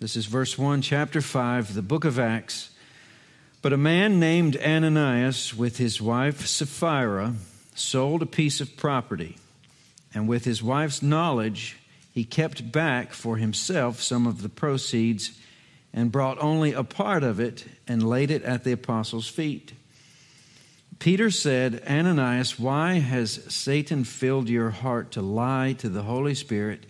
This is verse 1, chapter 5, the book of Acts. But a man named Ananias, with his wife Sapphira, sold a piece of property, and with his wife's knowledge, he kept back for himself some of the proceeds and brought only a part of it and laid it at the apostles' feet. Peter said, Ananias, why has Satan filled your heart to lie to the Holy Spirit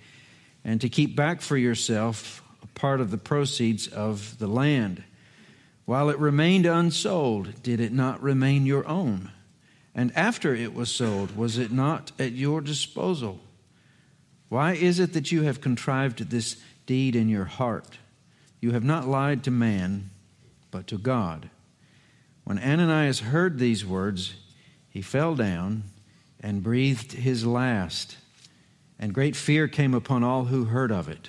and to keep back for yourself part of the proceeds of the land. While it remained unsold, did it not remain your own? And after it was sold, was it not at your disposal? Why is it that you have contrived this deed in your heart? You have not lied to man, but to God. When Ananias heard these words, he fell down and breathed his last, and great fear came upon all who heard of it.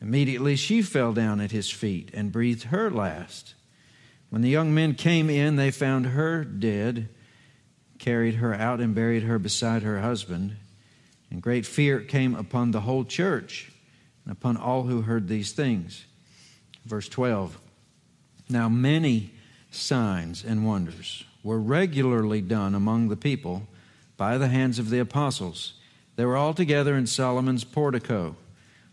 Immediately she fell down at his feet and breathed her last. When the young men came in, they found her dead, carried her out, and buried her beside her husband. And great fear came upon the whole church and upon all who heard these things. Verse 12 Now many signs and wonders were regularly done among the people by the hands of the apostles. They were all together in Solomon's portico.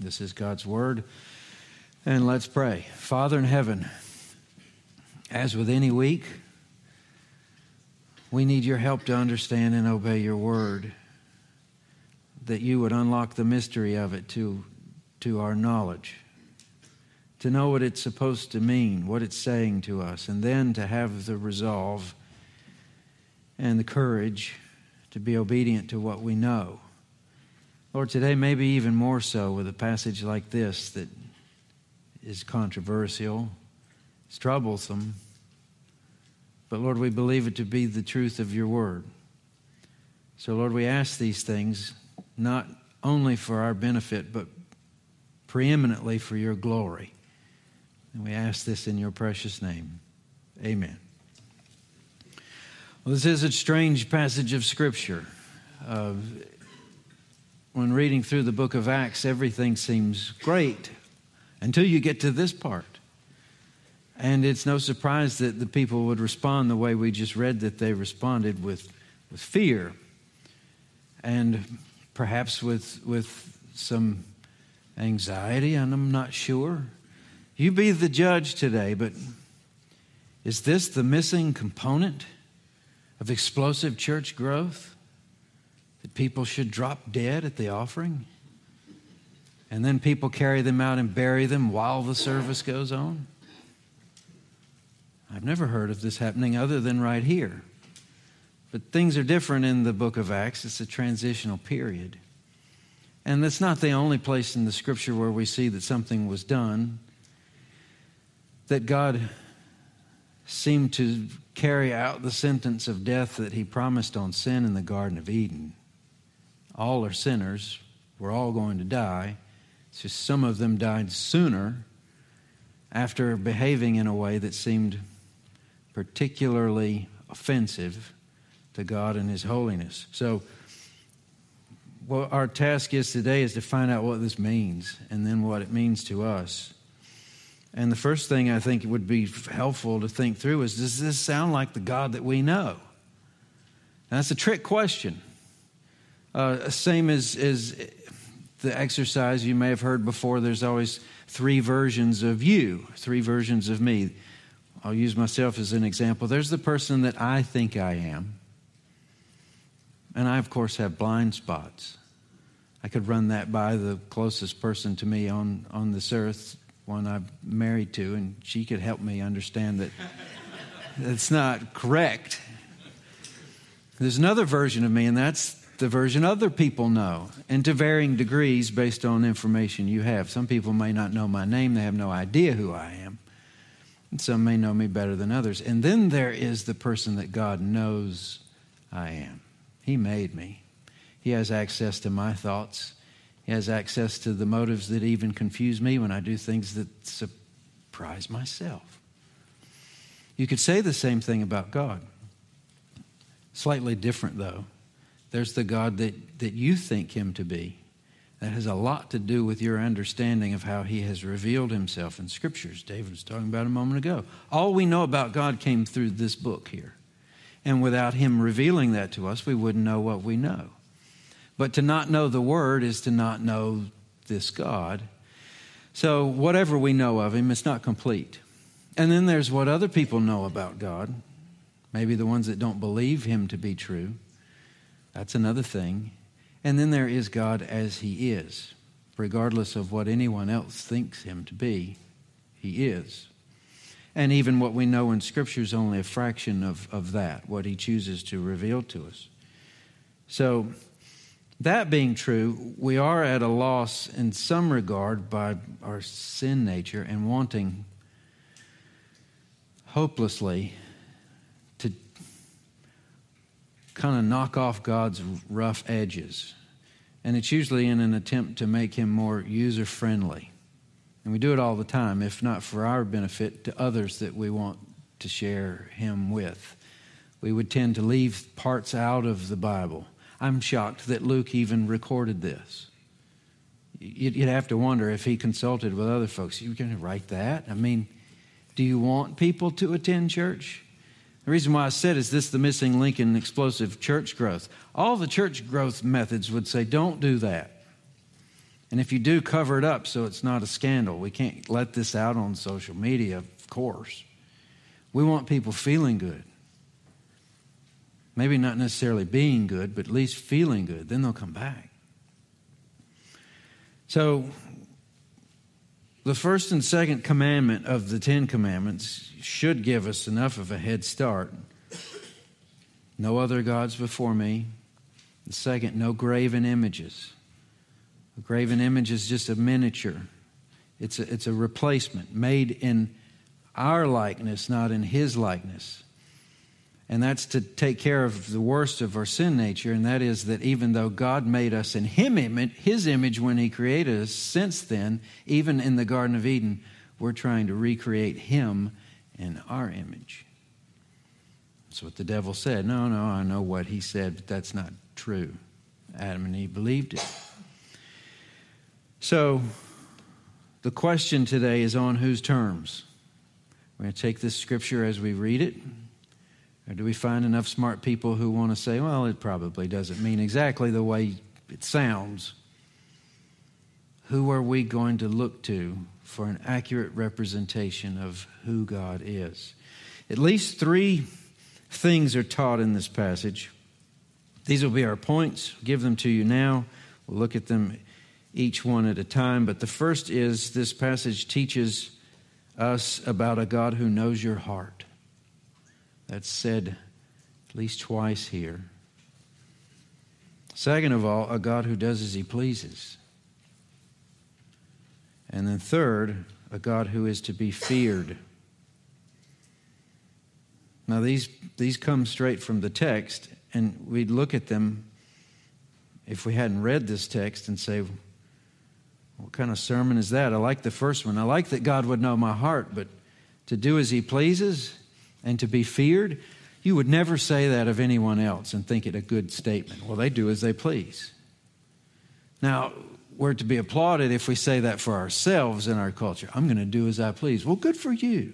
This is God's word. And let's pray. Father in heaven, as with any week, we need your help to understand and obey your word, that you would unlock the mystery of it to, to our knowledge, to know what it's supposed to mean, what it's saying to us, and then to have the resolve and the courage to be obedient to what we know. Lord, today maybe even more so with a passage like this that is controversial, it's troublesome, but Lord, we believe it to be the truth of your word. So, Lord, we ask these things not only for our benefit, but preeminently for your glory. And we ask this in your precious name. Amen. Well, this is a strange passage of Scripture. Uh, when reading through the book of Acts, everything seems great until you get to this part. And it's no surprise that the people would respond the way we just read that they responded with, with fear and perhaps with, with some anxiety, and I'm not sure. You be the judge today, but is this the missing component of explosive church growth? That people should drop dead at the offering? And then people carry them out and bury them while the service goes on? I've never heard of this happening other than right here. But things are different in the book of Acts. It's a transitional period. And that's not the only place in the scripture where we see that something was done, that God seemed to carry out the sentence of death that he promised on sin in the Garden of Eden all are sinners. We're all going to die. It's just some of them died sooner after behaving in a way that seemed particularly offensive to God and His holiness. So, what our task is today is to find out what this means and then what it means to us. And the first thing I think would be helpful to think through is does this sound like the God that we know? Now, that's a trick question. Uh, same as, as the exercise you may have heard before. There's always three versions of you, three versions of me. I'll use myself as an example. There's the person that I think I am. And I, of course, have blind spots. I could run that by the closest person to me on, on this earth, one I'm married to, and she could help me understand that it's not correct. There's another version of me, and that's the version other people know, and to varying degrees based on information you have. Some people may not know my name, they have no idea who I am. And some may know me better than others. And then there is the person that God knows I am. He made me. He has access to my thoughts. He has access to the motives that even confuse me when I do things that surprise myself. You could say the same thing about God. Slightly different, though. There's the God that, that you think him to be. That has a lot to do with your understanding of how he has revealed himself in scriptures. David was talking about a moment ago. All we know about God came through this book here. And without him revealing that to us, we wouldn't know what we know. But to not know the word is to not know this God. So, whatever we know of him, it's not complete. And then there's what other people know about God, maybe the ones that don't believe him to be true. That's another thing. And then there is God as He is, regardless of what anyone else thinks Him to be, He is. And even what we know in Scripture is only a fraction of, of that, what He chooses to reveal to us. So, that being true, we are at a loss in some regard by our sin nature and wanting hopelessly kind of knock off God's rough edges. And it's usually in an attempt to make him more user friendly. And we do it all the time, if not for our benefit, to others that we want to share him with. We would tend to leave parts out of the Bible. I'm shocked that Luke even recorded this. You'd have to wonder if he consulted with other folks. You going to write that? I mean, do you want people to attend church? The reason why I said is this the missing link in explosive church growth. All the church growth methods would say don't do that. And if you do, cover it up so it's not a scandal. We can't let this out on social media, of course. We want people feeling good. Maybe not necessarily being good, but at least feeling good. Then they'll come back. So the first and second commandment of the Ten Commandments should give us enough of a head start. No other gods before me. The second, no graven images. A graven image is just a miniature, it's a, it's a replacement made in our likeness, not in his likeness. And that's to take care of the worst of our sin nature, and that is that even though God made us in Him His image when He created us, since then, even in the Garden of Eden, we're trying to recreate Him in our image. That's what the devil said. No, no, I know what he said, but that's not true. Adam and Eve believed it. So, the question today is on whose terms? We're going to take this scripture as we read it or do we find enough smart people who want to say, well, it probably doesn't mean exactly the way it sounds? Who are we going to look to for an accurate representation of who God is? At least three things are taught in this passage. These will be our points. I'll give them to you now. We'll look at them each one at a time. But the first is this passage teaches us about a God who knows your heart. That's said at least twice here. Second of all, a God who does as he pleases. And then third, a God who is to be feared. Now, these, these come straight from the text, and we'd look at them if we hadn't read this text and say, What kind of sermon is that? I like the first one. I like that God would know my heart, but to do as He pleases, and to be feared, you would never say that of anyone else and think it a good statement. Well, they do as they please. Now, we're to be applauded if we say that for ourselves in our culture. I'm going to do as I please. Well, good for you.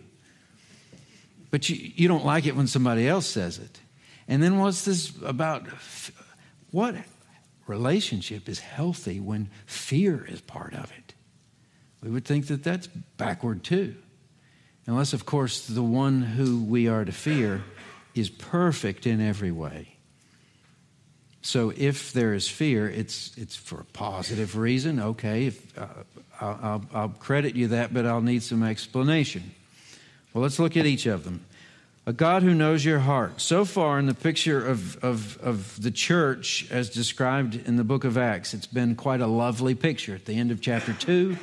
But you, you don't like it when somebody else says it. And then what's this about? What, relationship is healthy when fear is part of it. We would think that that's backward too. Unless, of course, the one who we are to fear is perfect in every way. So if there is fear, it's, it's for a positive reason. Okay, if, uh, I'll, I'll, credit you that, but I'll need some explanation. Well, let's look at each of them. A God who knows your heart. So far in the picture of, of, of the church as described in the book of Acts, it's been quite a lovely picture. At the end of chapter 2,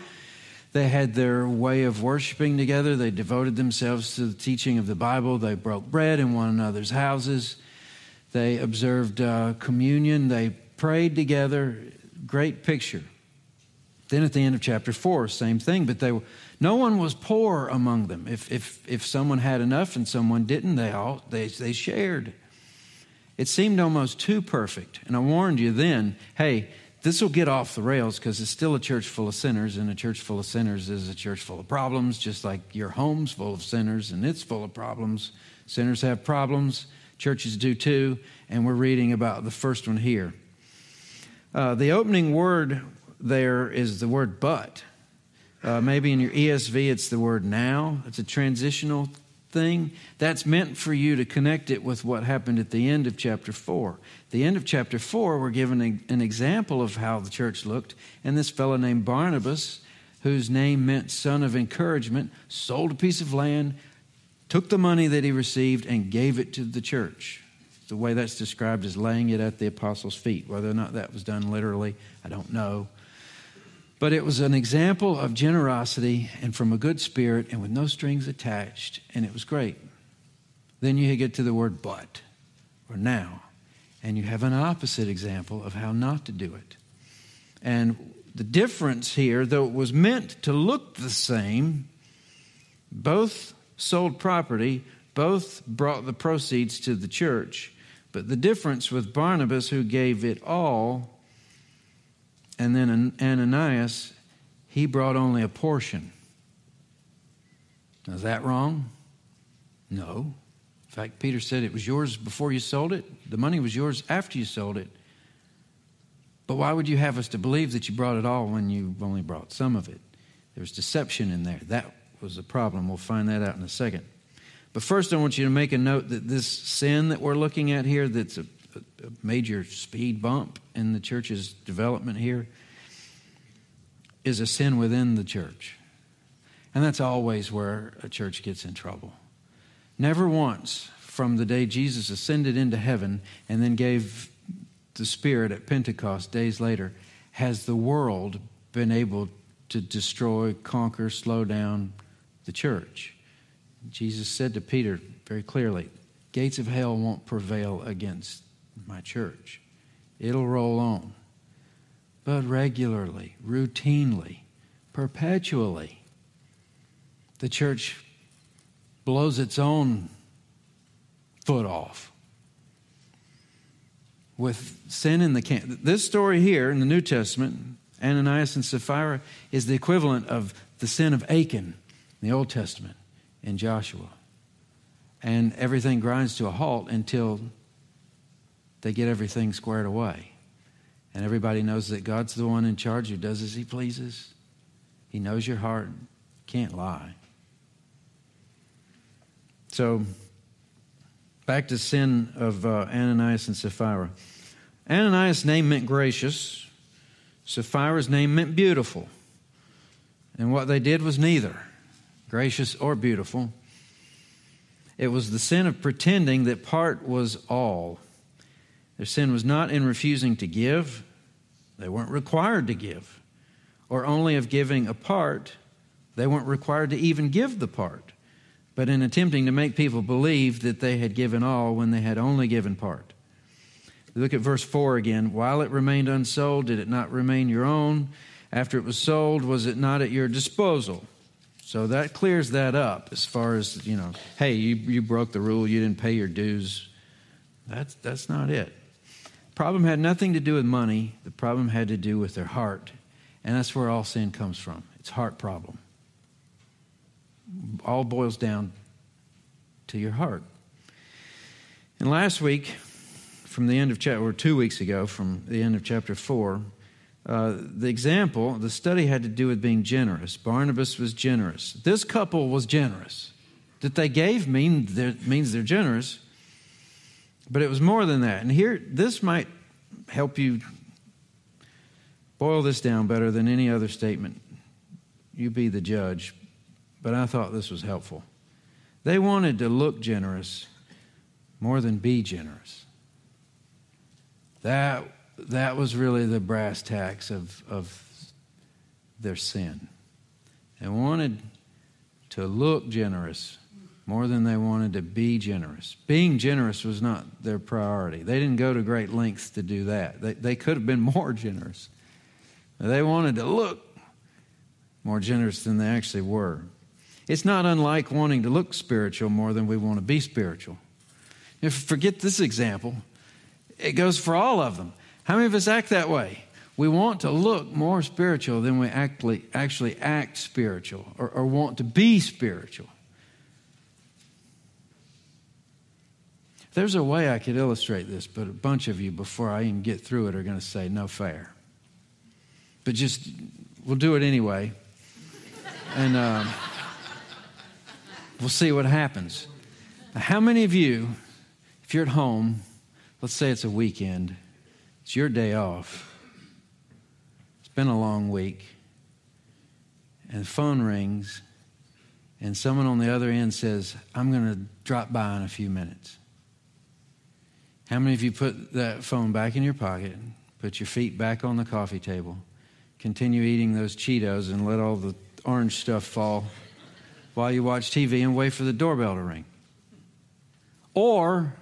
they had their way of worshiping together. They devoted themselves to the teaching of the Bible. They broke bread in one another's houses. They observed uh, communion. They prayed together. Great picture. Then at the end of chapter 4, same thing, but they were, no one was poor among them. If, if, if someone had enough and someone didn't, they, all, they, they shared. It seemed almost too perfect. And I warned you then hey, this will get off the rails because it's still a church full of sinners, and a church full of sinners is a church full of problems, just like your home's full of sinners and it's full of problems. Sinners have problems, churches do too, and we're reading about the first one here. Uh, the opening word there is the word but. Uh, maybe in your ESV it's the word now. It's a transitional thing. That's meant for you to connect it with what happened at the end of chapter 4. The end of chapter 4, we're given a, an example of how the church looked, and this fellow named Barnabas, whose name meant son of encouragement, sold a piece of land, took the money that he received, and gave it to the church. The way that's described is laying it at the apostles' feet. Whether or not that was done literally, I don't know. But it was an example of generosity and from a good spirit and with no strings attached, and it was great. Then you get to the word but or now, and you have an opposite example of how not to do it. And the difference here, though it was meant to look the same, both sold property, both brought the proceeds to the church. But the difference with Barnabas, who gave it all, and then Ananias, he brought only a portion. Now, is that wrong? No. In fact, Peter said it was yours before you sold it. The money was yours after you sold it. But why would you have us to believe that you brought it all when you only brought some of it? There was deception in there. That was the problem. We'll find that out in a second. But first, I want you to make a note that this sin that we're looking at here, that's a a major speed bump in the church's development here is a sin within the church. And that's always where a church gets in trouble. Never once from the day Jesus ascended into heaven and then gave the Spirit at Pentecost days later has the world been able to destroy, conquer, slow down the church. Jesus said to Peter very clearly, Gates of hell won't prevail against my church. It'll roll on. But regularly, routinely, perpetually, the church blows its own foot off with sin in the camp. This story here in the New Testament, Ananias and Sapphira, is the equivalent of the sin of Achan in the Old Testament in Joshua. And everything grinds to a halt until they get everything squared away. And everybody knows that God's the one in charge who does as he pleases. He knows your heart, can't lie. So, back to sin of uh, Ananias and Sapphira. Ananias' name meant gracious, Sapphira's name meant beautiful. And what they did was neither gracious or beautiful. It was the sin of pretending that part was all. Their sin was not in refusing to give, they weren't required to give, or only of giving a part, they weren't required to even give the part, but in attempting to make people believe that they had given all when they had only given part. Look at verse 4 again. While it remained unsold, did it not remain your own? After it was sold, was it not at your disposal? So that clears that up as far as, you know, hey, you, you broke the rule, you didn't pay your dues. That's, that's not it problem had nothing to do with money. The problem had to do with their heart. And that's where all sin comes from. It's heart problem. All boils down to your heart. And last week, from the end of chapter, or two weeks ago from the end of chapter 4. Uh, the example, the study had to do with being generous. Barnabas was generous. This couple was generous. That they gave mean, means they're generous, but it was more than that. And here, this might help you boil this down better than any other statement. You be the judge, but I thought this was helpful. They wanted to look generous more than be generous. That, that was really the brass tacks of, of their sin. They wanted to look generous more than they wanted to be generous. Being generous was not their priority. They didn't go to great lengths to do that. They, they could have been more generous. They wanted to look more generous than they actually were. It's not unlike wanting to look spiritual more than we want to be spiritual. If forget this example, it goes for all of them. How many of us act that way? We want to look more spiritual than we actually, actually act spiritual or, or want to be spiritual. There's a way I could illustrate this, but a bunch of you, before I even get through it, are going to say, no fair. But just, we'll do it anyway. And uh, we'll see what happens. How many of you, if you're at home, let's say it's a weekend, it's your day off, it's been a long week, and the phone rings, and someone on the other end says, I'm going to drop by in a few minutes. How many of you put that phone back in your pocket, put your feet back on the coffee table, continue eating those Cheetos, and let all the orange stuff fall while you watch TV and wait for the doorbell to ring? Or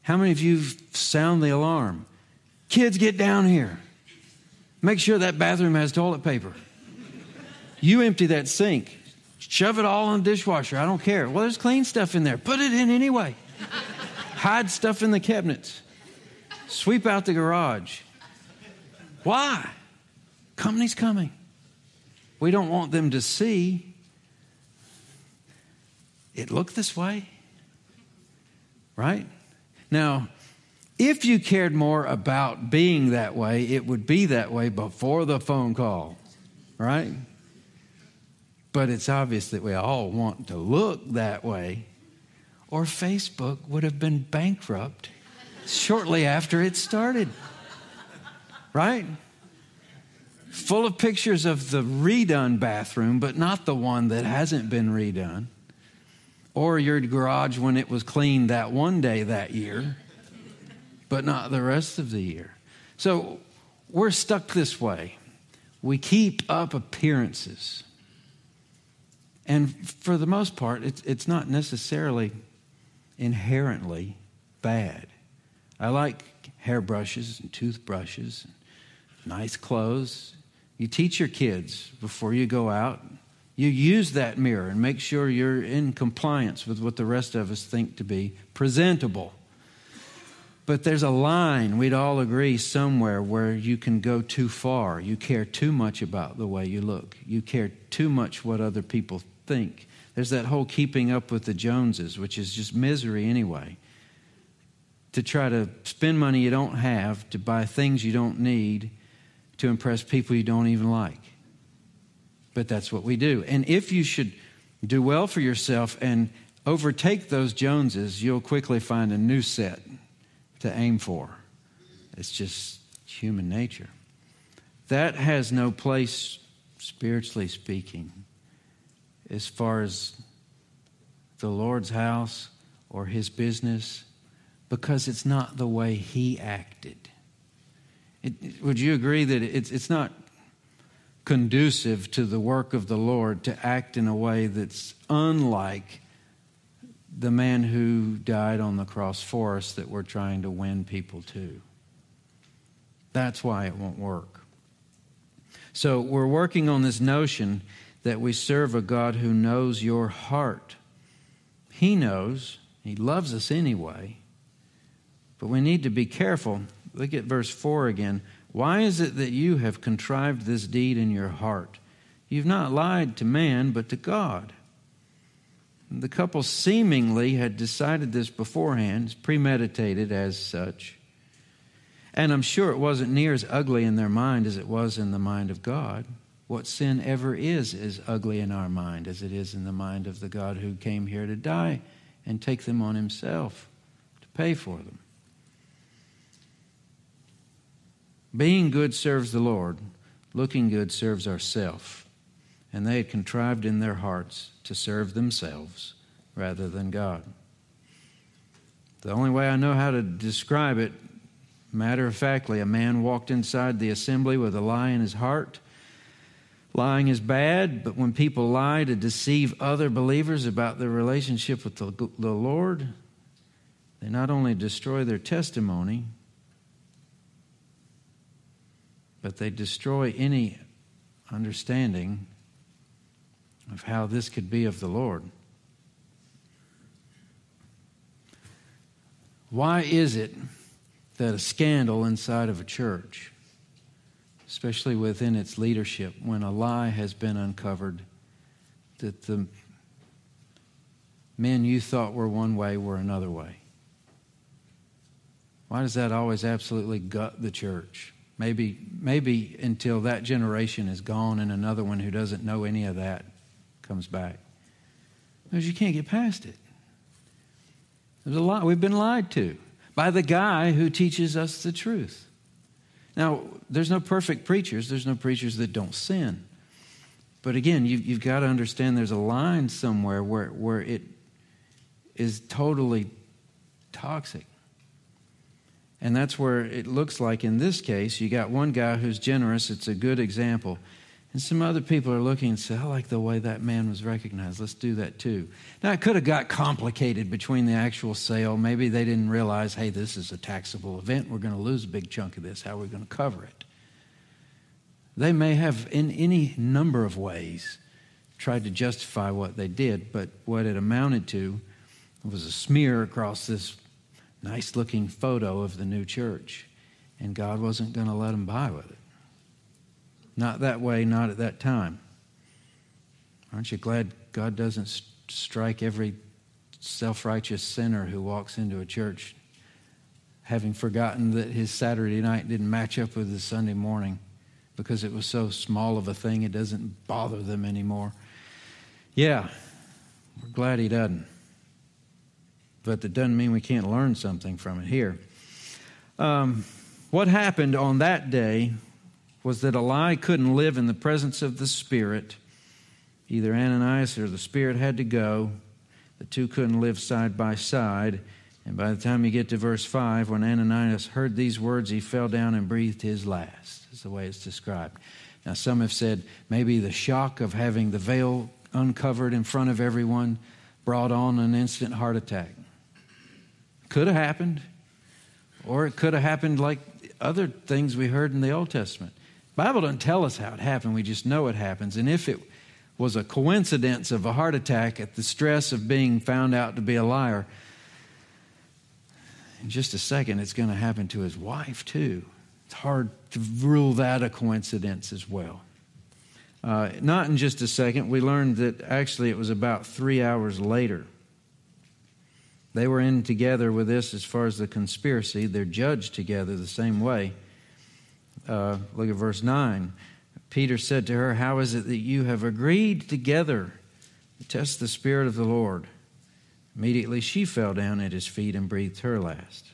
how many of you sound the alarm? Kids, get down here. Make sure that bathroom has toilet paper. You empty that sink. Shove it all in the dishwasher. I don't care. Well, there's clean stuff in there. Put it in anyway. Hide stuff in the cabinets. Sweep out the garage. Why? Company's coming. We don't want them to see it looked this way. Right? Now, if you cared more about being that way, it would be that way before the phone call. Right? But it's obvious that we all want to look that way or Facebook would have been bankrupt shortly after it started. Right? Full of pictures of the redone bathroom, but not the one that hasn't been redone. Or your garage when it was cleaned that one day that year, but not the rest of the year. So we're stuck this way. We keep up appearances. And for the most part, it's, it's not necessarily inherently bad. I like hairbrushes and toothbrushes, and nice clothes. You teach your kids before you go out. You use that mirror and make sure you're in compliance with what the rest of us think to be presentable. But there's a line, we'd all agree, somewhere where you can go too far. You care too much about the way you look. You care too much what other people think. There's that whole keeping up with the Joneses, which is just misery anyway. To try to spend money you don't have, to buy things you don't need, to impress people you don't even like. But that's what we do. And if you should do well for yourself and overtake those Joneses, you'll quickly find a new set to aim for. It's just human nature. That has no place, spiritually speaking as far as the Lord's house or his business because it's not the way he acted. It, would you agree that it's, it's not conducive to the work of the Lord to act in a way that's unlike the man who died on the cross for us that we're trying to win people to? That's why it won't work. So we're working on this notion that we serve a God who knows your heart. He knows, He loves us anyway. But we need to be careful. Look at verse 4 again. Why is it that you have contrived this deed in your heart? You've not lied to man, but to God. The couple seemingly had decided this beforehand, premeditated as such. And I'm sure it wasn't near as ugly in their mind as it was in the mind of God. What sin ever is, is ugly in our mind as it is in the mind of the God who came here to die and take them on himself to pay for them. Being good serves the Lord, looking good serves ourself. And they had contrived in their hearts to serve themselves rather than God. The only way I know how to describe it, matter of factly, a man walked inside the assembly with a lie in his heart. Lying is bad, but when people lie to deceive other believers about their relationship with the, the Lord, they not only destroy their testimony, but they destroy any understanding of how this could be of the Lord. Why is it that a scandal inside of a church, especially within its leadership, when a lie has been uncovered, that the men you thought were one way were another way? Why does that always absolutely gut the church? Maybe, maybe until that generation is gone and another one who doesn't know any of that comes back. Because you can't get past it. There's a lot we've been lied to by the guy who teaches us the truth. Now, there's no perfect preachers, there's no preachers that don't sin. But again, you, have got to understand there's a line somewhere where, where it is totally toxic. And that's where it looks like in this case, you got one guy who's generous, it's a good example. And some other people are looking and say, I like the way that man was recognized. Let's do that too. Now, it could have got complicated between the actual sale. Maybe they didn't realize, hey, this is a taxable event. We're going to lose a big chunk of this. How are we going to cover it? They may have, in any number of ways, tried to justify what they did, but what it amounted to was a smear across this nice looking photo of the new church. And God wasn't going to let them buy with it. Not that way, not at that time. Aren't you glad God doesn't strike every self righteous sinner who walks into a church having forgotten that his Saturday night didn't match up with his Sunday morning because it was so small of a thing it doesn't bother them anymore? Yeah, we're glad he doesn't but that doesn't mean we can't learn something from it here. Um, what happened on that day was that a lie couldn't live in the presence of the Spirit. Either Ananias or the Spirit had to go. The two couldn't live side by side. And by the time you get to verse 5, when Ananias heard these words, he fell down and breathed his last, is the way it's described. Now, some have said maybe the shock of having the veil uncovered in front of everyone brought on an instant heart attack. Could have happened. Or it could have happened like other things we heard in the Old Testament. Bible doesn't tell us how it happened, we just know it happens. And if it was a coincidence of a heart attack at the stress of being found out to be a liar, in just a second, it's going to happen to his wife, too. It's hard to rule that a coincidence as well. Uh, not in just a second. We learned that actually it was about three hours later they were in together with this as far as the conspiracy. They're judged together the same way. Uh, look at verse 9. Peter said to her, How is it that you have agreed together to test the Spirit of the Lord? Immediately she fell down at his feet and breathed her last.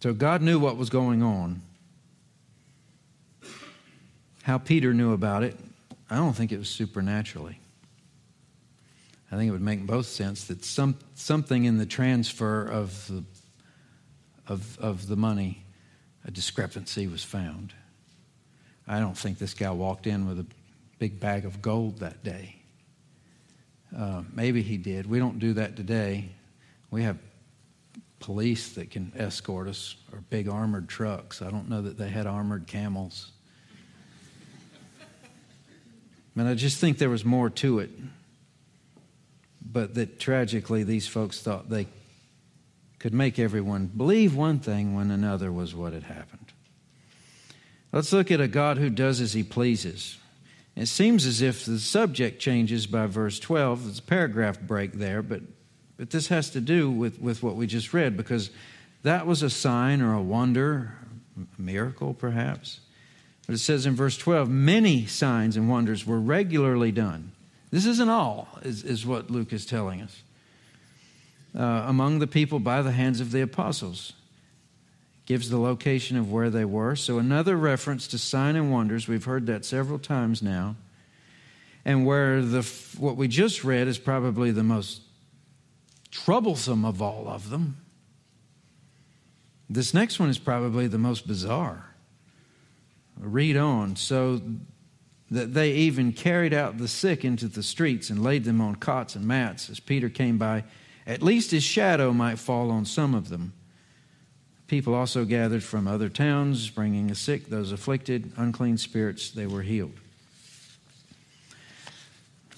So God knew what was going on. How Peter knew about it, I don't think it was supernaturally. I think it would make both sense that some, something in the transfer of the, of, of the money, a discrepancy was found. I don't think this guy walked in with a big bag of gold that day. Uh, maybe he did. We don't do that today. We have police that can escort us or big armored trucks. I don't know that they had armored camels. But I just think there was more to it but that tragically these folks thought they could make everyone believe one thing when another was what had happened. Let's look at a God who does as he pleases. It seems as if the subject changes by verse 12. There's a paragraph break there, but, but this has to do with, with what we just read because that was a sign or a wonder, a miracle perhaps. But it says in verse 12, many signs and wonders were regularly done. This isn't all, is, is what Luke is telling us. Uh, among the people by the hands of the apostles. Gives the location of where they were. So, another reference to sign and wonders. We've heard that several times now. And where the, what we just read is probably the most troublesome of all of them. This next one is probably the most bizarre. Read on. So that they even carried out the sick into the streets and laid them on cots and mats as Peter came by. At least his shadow might fall on some of them. People also gathered from other towns, bringing the sick, those afflicted, unclean spirits, they were healed.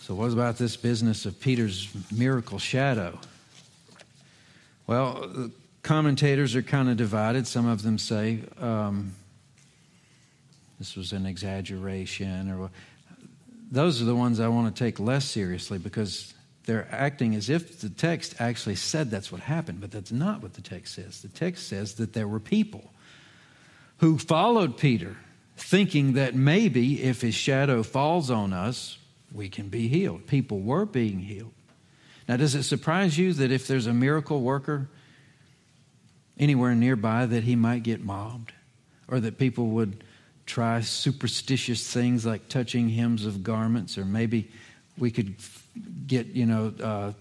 So, what about this business of Peter's miracle shadow? Well, commentators are kind of divided. Some of them say um, this was an exaggeration, or those are the ones I want to take less seriously because they're acting as if the text actually said that's what happened, but that's not what the text says. The text says that there were people who followed Peter, thinking that maybe if his shadow falls on us, we can be healed. People were being healed. Now, does it surprise you that if there's a miracle worker anywhere nearby, that he might get mobbed, or that people would try superstitious things like touching hems of garments, or maybe we could get, you know, uh,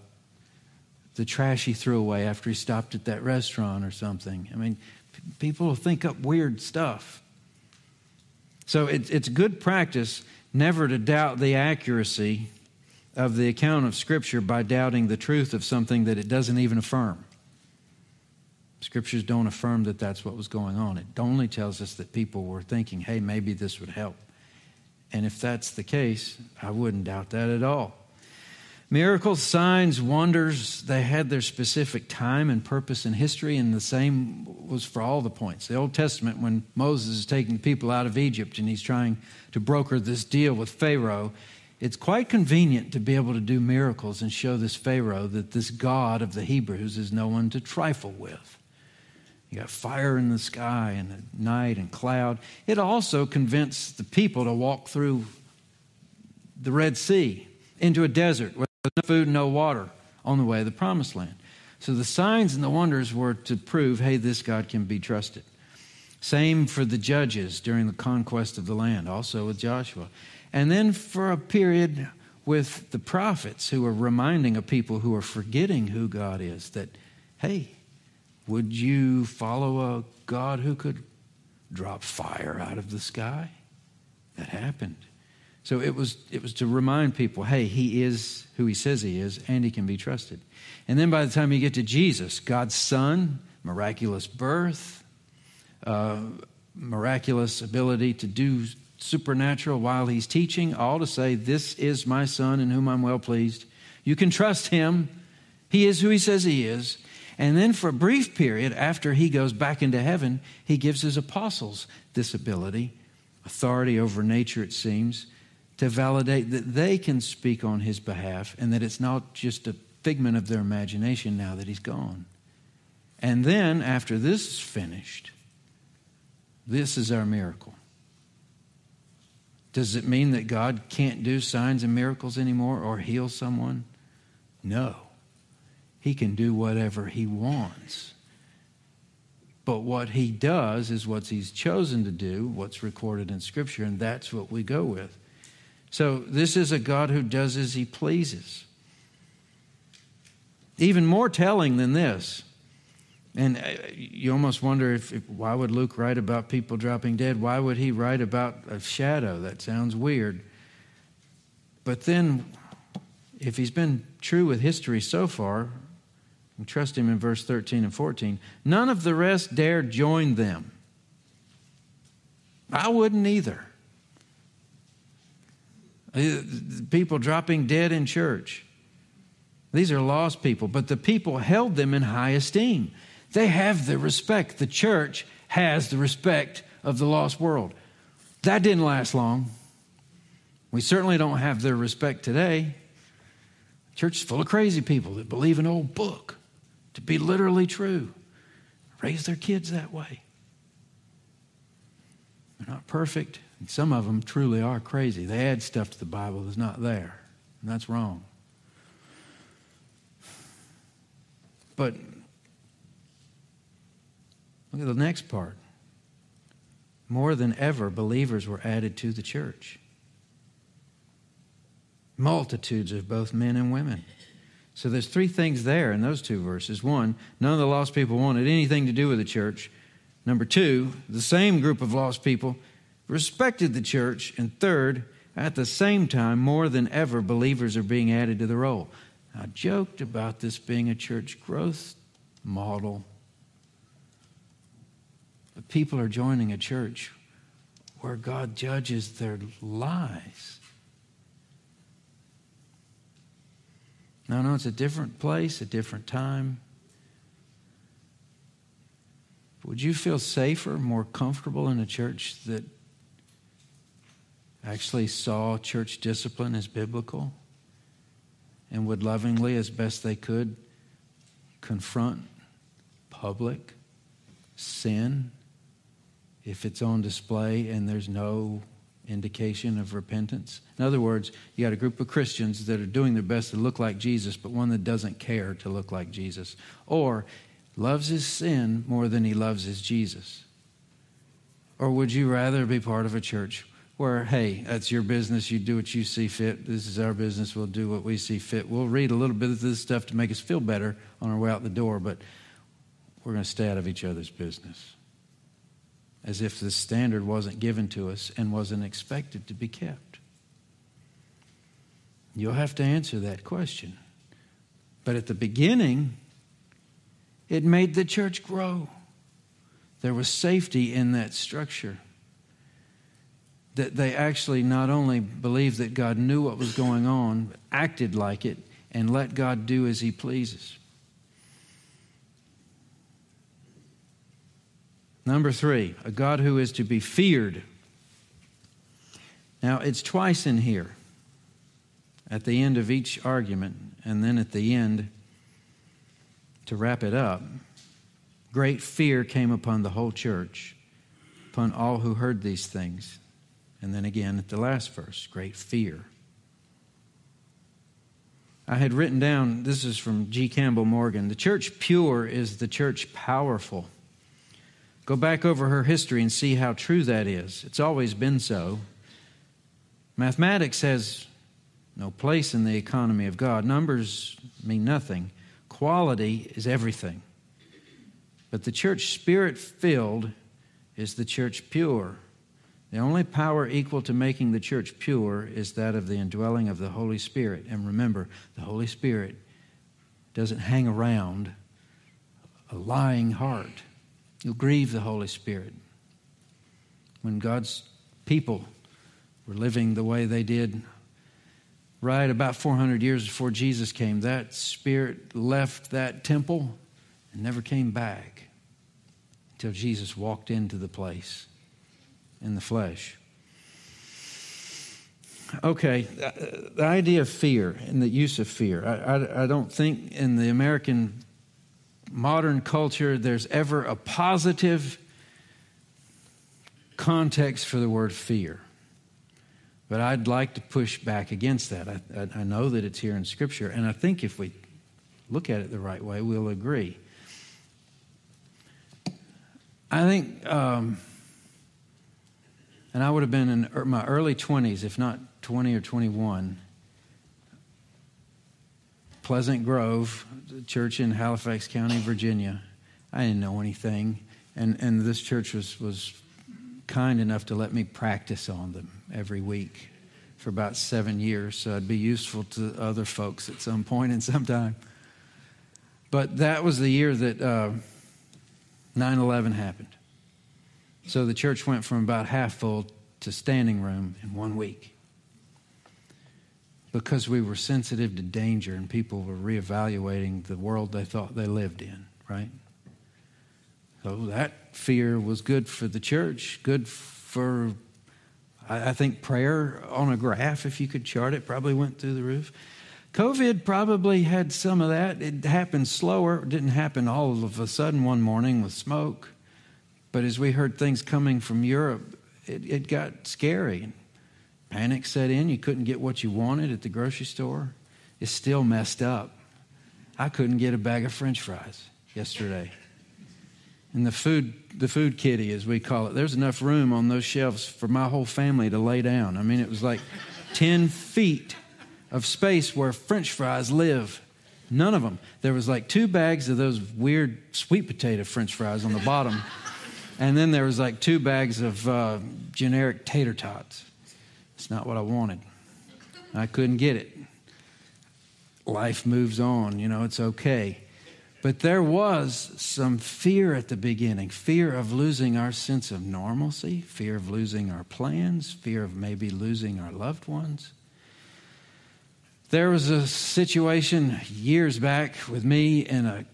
the trash he threw away after he stopped at that restaurant or something. I mean, p- people will think up weird stuff. So it, it's good practice never to doubt the accuracy of the account of Scripture by doubting the truth of something that it doesn't even affirm. Scriptures don't affirm that that's what was going on. It only tells us that people were thinking, hey, maybe this would help. And if that's the case, I wouldn't doubt that at all. Miracles, signs, wonders, they had their specific time and purpose in history, and the same was for all the points. The Old Testament, when Moses is taking the people out of Egypt and he's trying to broker this deal with Pharaoh, it's quite convenient to be able to do miracles and show this Pharaoh that this God of the Hebrews is no one to trifle with. You got fire in the sky and the night and cloud. It also convinced the people to walk through the Red Sea into a desert with no food and no water on the way to the promised land. So the signs and the wonders were to prove hey, this God can be trusted. Same for the judges during the conquest of the land, also with Joshua. And then for a period with the prophets who are reminding a people who are forgetting who God is that, hey, would you follow a God who could drop fire out of the sky? That happened. So it was, it was to remind people hey, he is who he says he is, and he can be trusted. And then by the time you get to Jesus, God's Son, miraculous birth, uh, miraculous ability to do supernatural while he's teaching, all to say, This is my Son in whom I'm well pleased. You can trust him. He is who he says he is. And then for a brief period, after he goes back into heaven, he gives his apostles this ability, authority over nature, it seems, to validate that they can speak on his behalf and that it's not just a figment of their imagination now that he's gone. And then, after this is finished, this is our miracle. Does it mean that God can't do signs and miracles anymore or heal someone? No. He can do whatever he wants. But what he does is what he's chosen to do, what's recorded in Scripture, and that's what we go with. So, this is a God who does as he pleases. Even more telling than this, and uh, you almost wonder if, if, why would Luke write about people dropping dead? Why would he write about a shadow? That sounds weird. But then, if he's been true with history so far, we trust him in verse 13 and 14. None of the rest dared join them. I wouldn't either. Uh, people dropping dead in church. These are lost people, but the people held them in high esteem. They have the respect. The church has the respect of the lost world. That didn't last long. We certainly don't have their respect today. Church is full of crazy people that believe an old book to be literally true, raise their kids that way. They're not perfect. And some of them truly are crazy. They add stuff to the Bible that's not there, and that's wrong. But look at the next part. More than ever, believers were added to the church. Multitudes of both men and women. So there's three things there in those two verses. One, none of the lost people wanted anything to do with the church. Number two, the same group of lost people respected the church. And third, at the same time, more than ever, believers are being added to the roll. I joked about this being a church growth model. But people are joining a church where God judges their lives. Now, no, it's a different place, a different time. Would you feel safer, more comfortable in a church that actually saw church discipline as biblical and would lovingly, as best they could, confront public sin if it's on display and there's no indication of repentance. In other words, you got a group of Christians that are doing their best to look like Jesus, but one that doesn't care to look like Jesus, or loves his sin more than he loves his Jesus. Or would you rather be part of a church where, hey, that's your business. You do what you see fit. This is our business. We'll do what we see fit. We'll read a little bit of this stuff to make us feel better on our way out the door, but we're going to stay out of each other's business. As if the standard wasn't given to us and wasn't expected to be kept. You'll have to answer that question. But at the beginning, it made the church grow. There was safety in that structure that they actually not only believed that God knew what was going on, acted like it, and let God do as He pleases. Number three, a God who is to be feared. Now, it's twice in here at the end of each argument, and then at the end to wrap it up. Great fear came upon the whole church, upon all who heard these things. And then again at the last verse, great fear. I had written down, this is from G. Campbell Morgan the church pure is the church powerful. Go back over her history and see how true that is. It's always been so. Mathematics has no place in the economy of God. Numbers mean nothing, quality is everything. But the church spirit filled is the church pure. The only power equal to making the church pure is that of the indwelling of the Holy Spirit. And remember, the Holy Spirit doesn't hang around a lying heart. You'll grieve the Holy Spirit. When God's people were living the way they did right about 400 years before Jesus came, that spirit left that temple and never came back until Jesus walked into the place in the flesh. Okay, uh, the idea of fear and the use of fear. I, I, I, don't think in the American modern culture there's ever a positive context for the word fear. But I'd like to push back against that. I, I, know that it's here in Scripture, and I think if we look at it the right way, we'll agree. I think. Um, and I would have been in er, my early 20s, if not 20 or 21. Pleasant Grove, church in Halifax County, Virginia. I didn't know anything. And, and this church was, was kind enough to let me practice on them every week for about seven years, so I'd be useful to other folks at some point in some time. But that was the year that uh, 9 uh, 11 happened. So the church went from about half full to standing room in one week because we were sensitive to danger and people were reevaluating the world they thought they lived in, right? So that fear was good for the church, good for I, think prayer on a graph, if you could chart it, probably went through the roof. COVID probably had some of that. It happened slower. It didn't happen all of a sudden one morning with smoke. But as we heard things coming from Europe, it, it got scary. Panic set in. You couldn't get what you wanted at the grocery store. It's still messed up. I couldn't get a bag of french fries yesterday. And the food, the food kitty, as we call it, there's enough room on those shelves for my whole family to lay down. I mean, it was like 10 feet of space where french fries live. None of them. There was like two bags of those weird sweet potato french fries on the bottom. and then there was like two bags of uh, generic tater tots. It's not what I wanted. I couldn't get it. Life moves on, you know, it's okay. But there was some fear at the beginning fear of losing our sense of normalcy, fear of losing our plans, fear of maybe losing our loved ones. There was a situation years back with me in a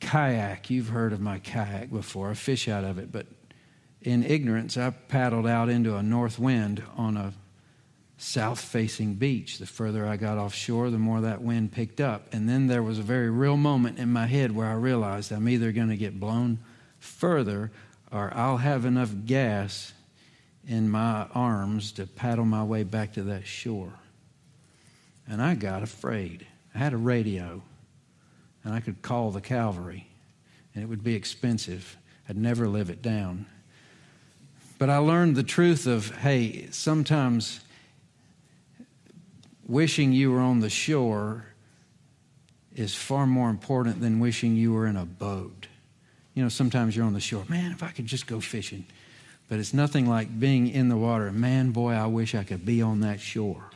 kayak. You've heard of my kayak before, I fish out of it, but in ignorance, I paddled out into a north wind on a south facing beach. The further I got offshore, the more that wind picked up. And then there was a very real moment in my head where I realized I'm either going to get blown further or I'll have enough gas in my arms to paddle my way back to that shore. And I got afraid. I had a radio, and I could call the cavalry, and it would be expensive. I'd never live it down. But I learned the truth of hey, sometimes wishing you were on the shore is far more important than wishing you were in a boat. You know, sometimes you're on the shore. Man, if I could just go fishing. But it's nothing like being in the water. Man, boy, I wish I could be on that shore.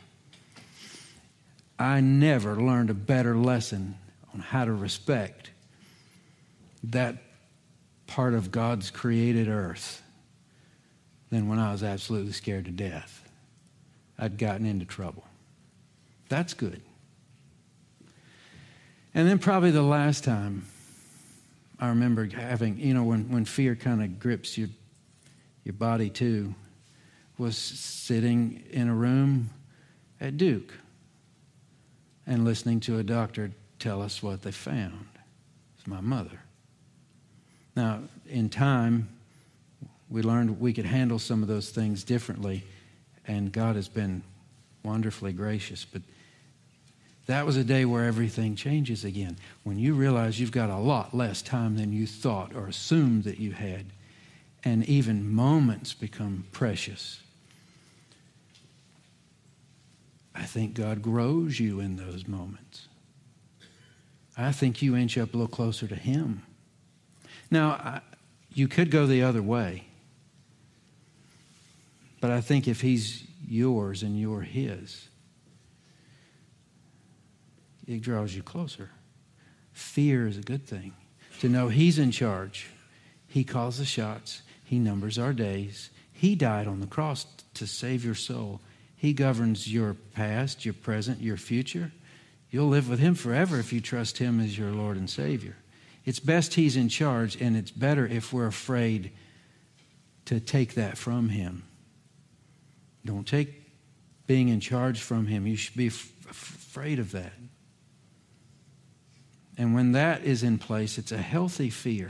I never learned a better lesson on how to respect that part of God's created earth than when I was absolutely scared to death. I'd gotten into trouble. That's good. And then, probably the last time I remember having, you know, when, when fear kind of grips your, your body too, was sitting in a room at Duke and listening to a doctor tell us what they found. It's my mother. Now, in time, we learned we could handle some of those things differently, and God has been wonderfully gracious. But that was a day where everything changes again. When you realize you've got a lot less time than you thought or assumed that you had, and even moments become precious. I think God grows you in those moments. I think you inch up a little closer to Him. Now, I, you could go the other way. But I think if He's yours and you're His, it draws you closer. Fear is a good thing. To know He's in charge, He calls the shots, He numbers our days. He died on the cross to save your soul. He governs your past, your present, your future. You'll live with Him forever if you trust Him as your Lord and Savior. It's best He's in charge, and it's better if we're afraid to take that from Him. Don't take being in charge from Him. You should be f- afraid of that. And when that is in place, it's a healthy fear.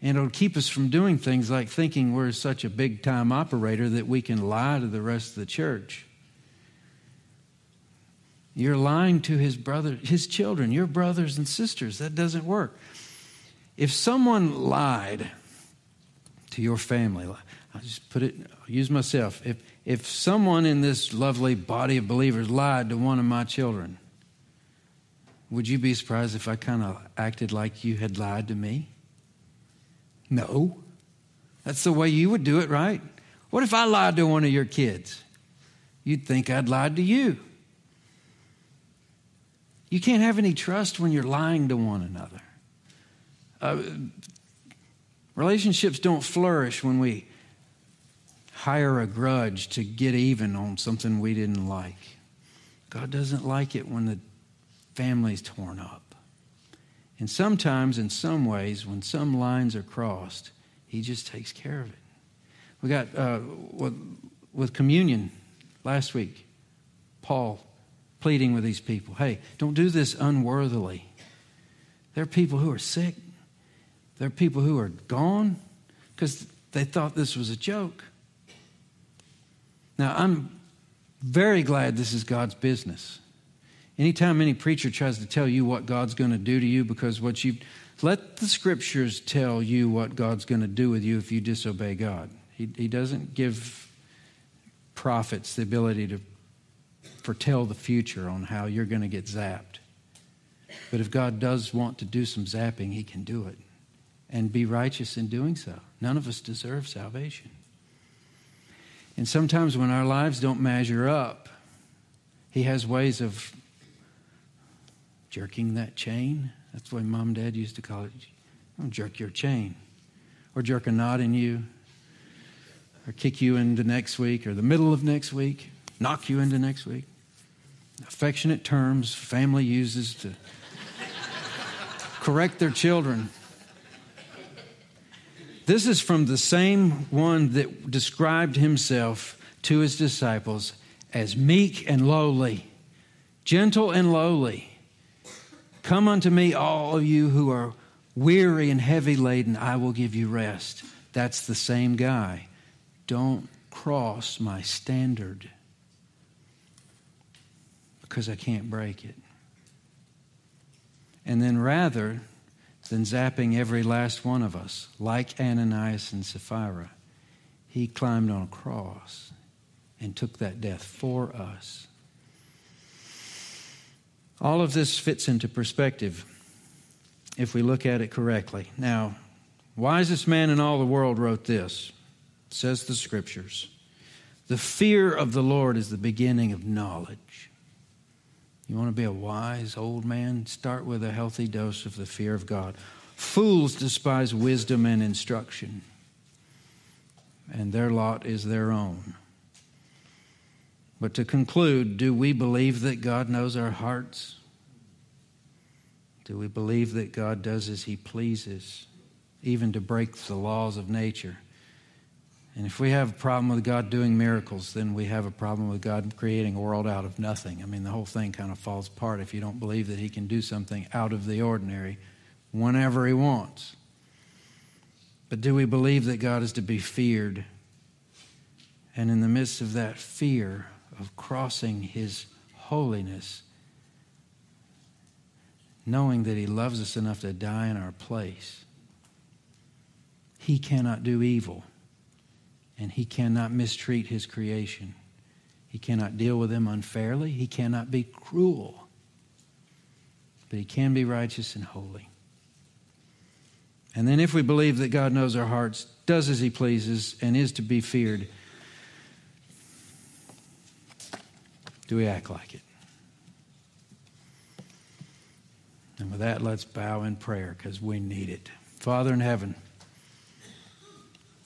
And it'll keep us from doing things like thinking we're such a big time operator that we can lie to the rest of the church. You're lying to his brother, his children, your brothers and sisters. That doesn't work. If someone lied to your family, I'll just put it, I'll use myself. If, if someone in this lovely body of believers lied to one of my children, would you be surprised if I kind of acted like you had lied to me? No. That's the way you would do it, right? What if I lied to one of your kids? You'd think I'd lied to you. You can't have any trust when you're lying to one another. Uh, relationships don't flourish when we hire a grudge to get even on something we didn't like. God doesn't like it when the family's torn up. And sometimes, in some ways, when some lines are crossed, He just takes care of it. We got uh, with communion last week. Paul pleading with these people hey, don't do this unworthily. There are people who are sick, there are people who are gone because they thought this was a joke. Now, I'm very glad this is God's business. Anytime any preacher tries to tell you what God's going to do to you because what you let the scriptures tell you what God's going to do with you if you disobey God. He, he doesn't give prophets the ability to foretell the future on how you're going to get zapped. But if God does want to do some zapping, He can do it and be righteous in doing so. None of us deserve salvation. And sometimes when our lives don't measure up, He has ways of jerking that chain. That's what mom and dad used to call it. Jerk your chain. Or jerk a knot in you. Or kick you into next week or the middle of next week. Knock you into next week. Affectionate terms family uses to correct their children. This is from the same one that described himself to his disciples as meek and lowly, gentle and lowly. Come unto me, all of you who are weary and heavy laden, I will give you rest. That's the same guy. Don't cross my standard because I can't break it. And then rather than zapping every last one of us, like Ananias and Sapphira, he climbed on a cross and took that death for us. All of this fits into perspective if we look at it correctly. Now, wisest man in all the world wrote this, says the scriptures. The fear of the Lord is the beginning of knowledge. You want to be a wise old man? Start with a healthy dose of the fear of God. Fools despise wisdom and instruction, and their lot is their own. But to conclude, do we believe that God knows our hearts? Do we believe that God does as He pleases, even to break the laws of nature? And if we have a problem with God doing miracles, then we have a problem with God creating a world out of nothing. I mean, the whole thing kind of falls apart if you don't believe that He can do something out of the ordinary whenever He wants. But do we believe that God is to be feared? And in the midst of that fear, of crossing His holiness, knowing that He loves us enough to die in our place. He cannot do evil, and He cannot mistreat His creation. He cannot deal with them unfairly. He cannot be cruel. But He can be righteous and holy. And then, if we believe that God knows our hearts, does as He pleases, and is to be feared, Do we act like it? And with that, let's bow in prayer because we need it. Father in heaven,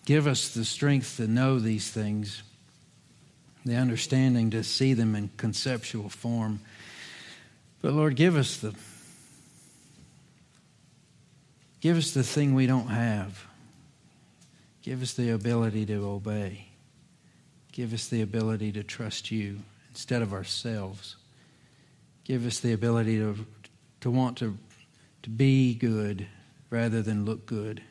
give us the strength to know these things, the understanding to see them in conceptual form. But Lord, give us the give us the thing we don't have. Give us the ability to obey. Give us the ability to trust you instead of ourselves. Give us the ability to, to want to, to be good rather than look good,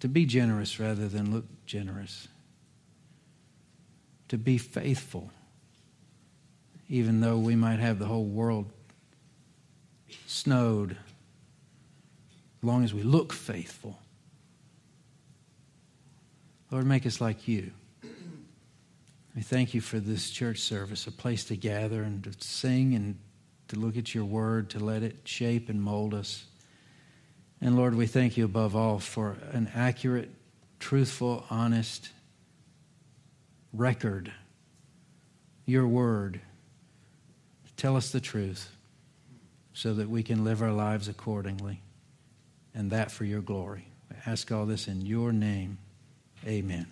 to be generous rather than look generous, to be faithful, even though we might have the whole world snowed, as long as we look faithful. Lord, make us like you. We thank you for this church service, a place to gather and to sing and to look at your word, to let it shape and mold us. And Lord, we thank you above all for an accurate, truthful, honest record, your word. Tell us the truth so that we can live our lives accordingly, and that for your glory. I ask all this in your name. Amen.